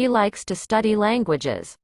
He likes to study languages.